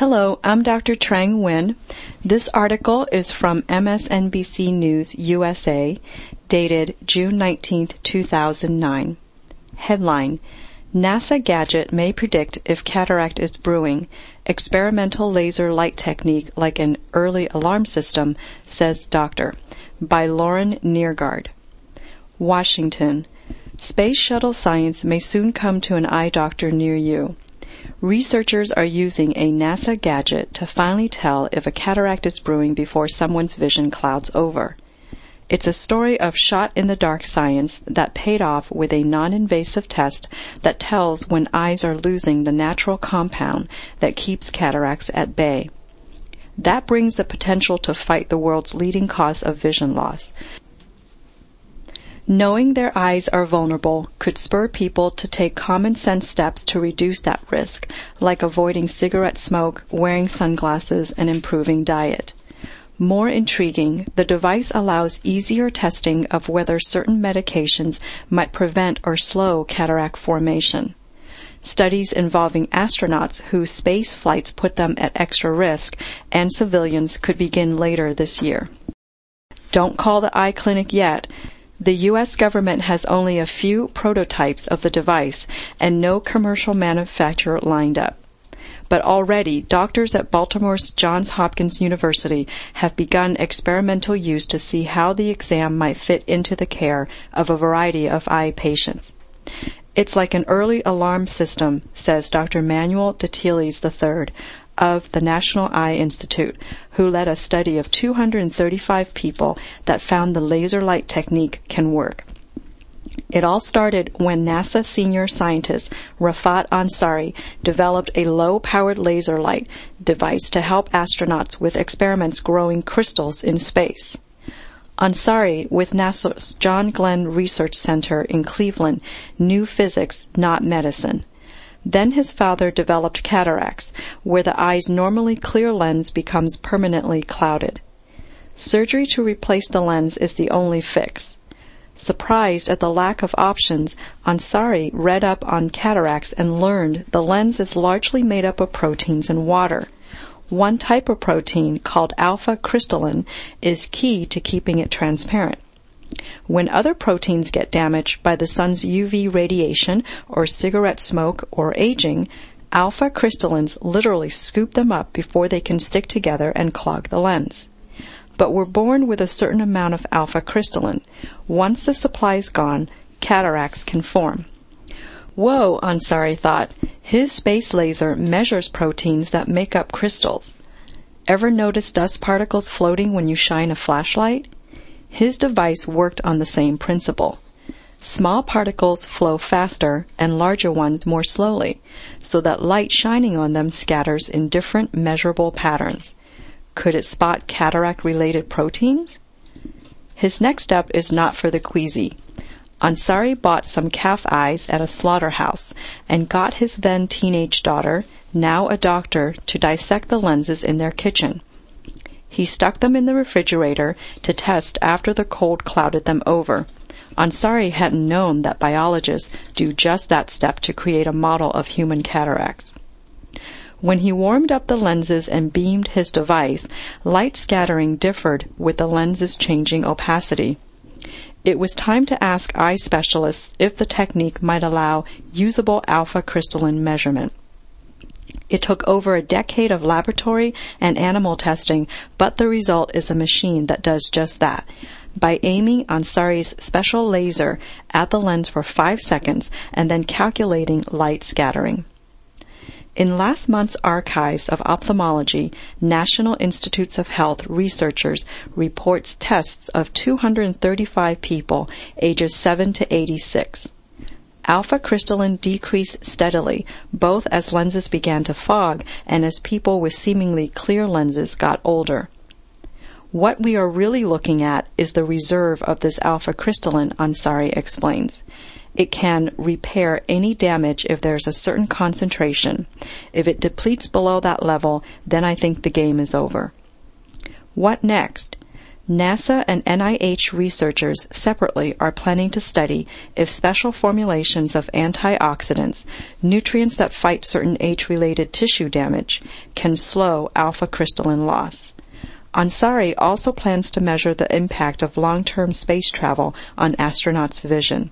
Hello, I'm Dr. Trang Nguyen. This article is from MSNBC News USA, dated June 19, 2009. Headline NASA gadget may predict if cataract is brewing. Experimental laser light technique like an early alarm system, says doctor. By Lauran Neergaard. Washington. Space shuttle science may soon come to an eye doctor near you. Researchers are using a NASA gadget to finally tell if a cataract is brewing before someone's vision clouds over. It's a story of shot in the dark science that paid off with a non invasive test that tells when eyes are losing the natural compound that keeps cataracts at bay. That brings the potential to fight the world's leading cause of vision loss. Knowing their eyes are vulnerable could spur people to take common sense steps to reduce that risk, like avoiding cigarette smoke, wearing sunglasses, and improving diet. More intriguing, the device allows easier testing of whether certain medications might prevent or slow cataract formation. Studies involving astronauts whose space flights put them at extra risk and civilians could begin later this year. Don't call the eye clinic yet. The U.S. government has only a few prototypes of the device and no commercial manufacturer lined up. But already, doctors at Baltimore's Johns Hopkins University have begun experimental use to see how the exam might fit into the care of a variety of eye patients. It's like an early alarm system, says Dr. Manuel Datiles III, of the National Eye Institute, who led a study of 235 people that found the laser light technique can work. It all started when NASA senior scientist Rafat Ansari developed a low powered laser light device to help astronauts with experiments growing crystals in space. Ansari, with NASA's John Glenn Research Center in Cleveland, knew physics, not medicine. Then his father developed cataracts, where the eye's normally clear lens becomes permanently clouded. Surgery to replace the lens is the only fix. Surprised at the lack of options, Ansari read up on cataracts and learned the lens is largely made up of proteins and water. One type of protein, called alpha crystallin, is key to keeping it transparent. When other proteins get damaged by the sun's UV radiation or cigarette smoke or aging, alpha crystallins literally scoop them up before they can stick together and clog the lens. But we're born with a certain amount of alpha crystallin. Once the supply is gone, cataracts can form. Whoa, Ansari thought. His space laser measures proteins that make up crystals. Ever notice dust particles floating when you shine a flashlight? His device worked on the same principle. Small particles flow faster and larger ones more slowly, so that light shining on them scatters in different measurable patterns. Could it spot cataract related proteins? His next step is not for the queasy. Ansari bought some calf eyes at a slaughterhouse and got his then teenage daughter, now a doctor, to dissect the lenses in their kitchen. He stuck them in the refrigerator to test after the cold clouded them over. Ansari hadn't known that biologists do just that step to create a model of human cataracts. When he warmed up the lenses and beamed his device, light scattering differed with the lens's changing opacity. It was time to ask eye specialists if the technique might allow usable alpha crystallin measurement. It took over a decade of laboratory and animal testing, but the result is a machine that does just that. By aiming Ansari's special laser at the lens for five seconds and then calculating light scattering. In last month's archives of ophthalmology, National Institutes of Health researchers reports tests of 235 people ages 7 to 86 alpha crystallin decreased steadily, both as lenses began to fog and as people with seemingly clear lenses got older. What we are really looking at is the reserve of this alpha crystallin, Ansari explains. It can repair any damage if there's a certain concentration. If it depletes below that level, then I think the game is over. What next? NASA and NIH researchers separately are planning to study if special formulations of antioxidants, nutrients that fight certain age-related tissue damage, can slow alpha crystallin loss. Ansari also plans to measure the impact of long-term space travel on astronauts' vision.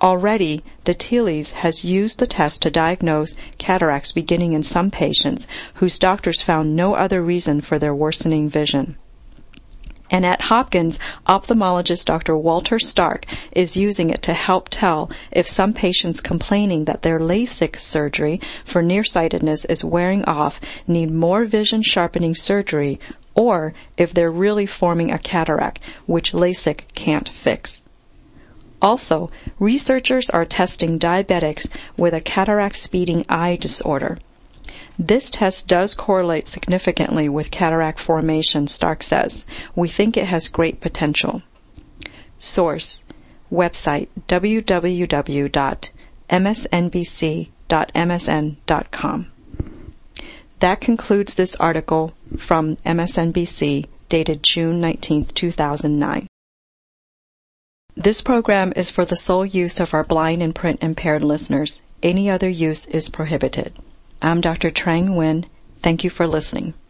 Already, Datiles has used the test to diagnose cataracts beginning in some patients whose doctors found no other reason for their worsening vision. And at Hopkins, ophthalmologist Dr. Walter Stark is using it to help tell if some patients complaining that their LASIK surgery for nearsightedness is wearing off need more vision sharpening surgery or if they're really forming a cataract, which LASIK can't fix. Also, researchers are testing diabetics with a cataract speeding eye disorder. This test does correlate significantly with cataract formation, Stark says. We think it has great potential. Source Website www.msnbc.msn.com. That concludes this article from MSNBC dated June 19, 2009. This program is for the sole use of our blind and print impaired listeners. Any other use is prohibited. I'm Dr. Trang Nguyen. Thank you for listening.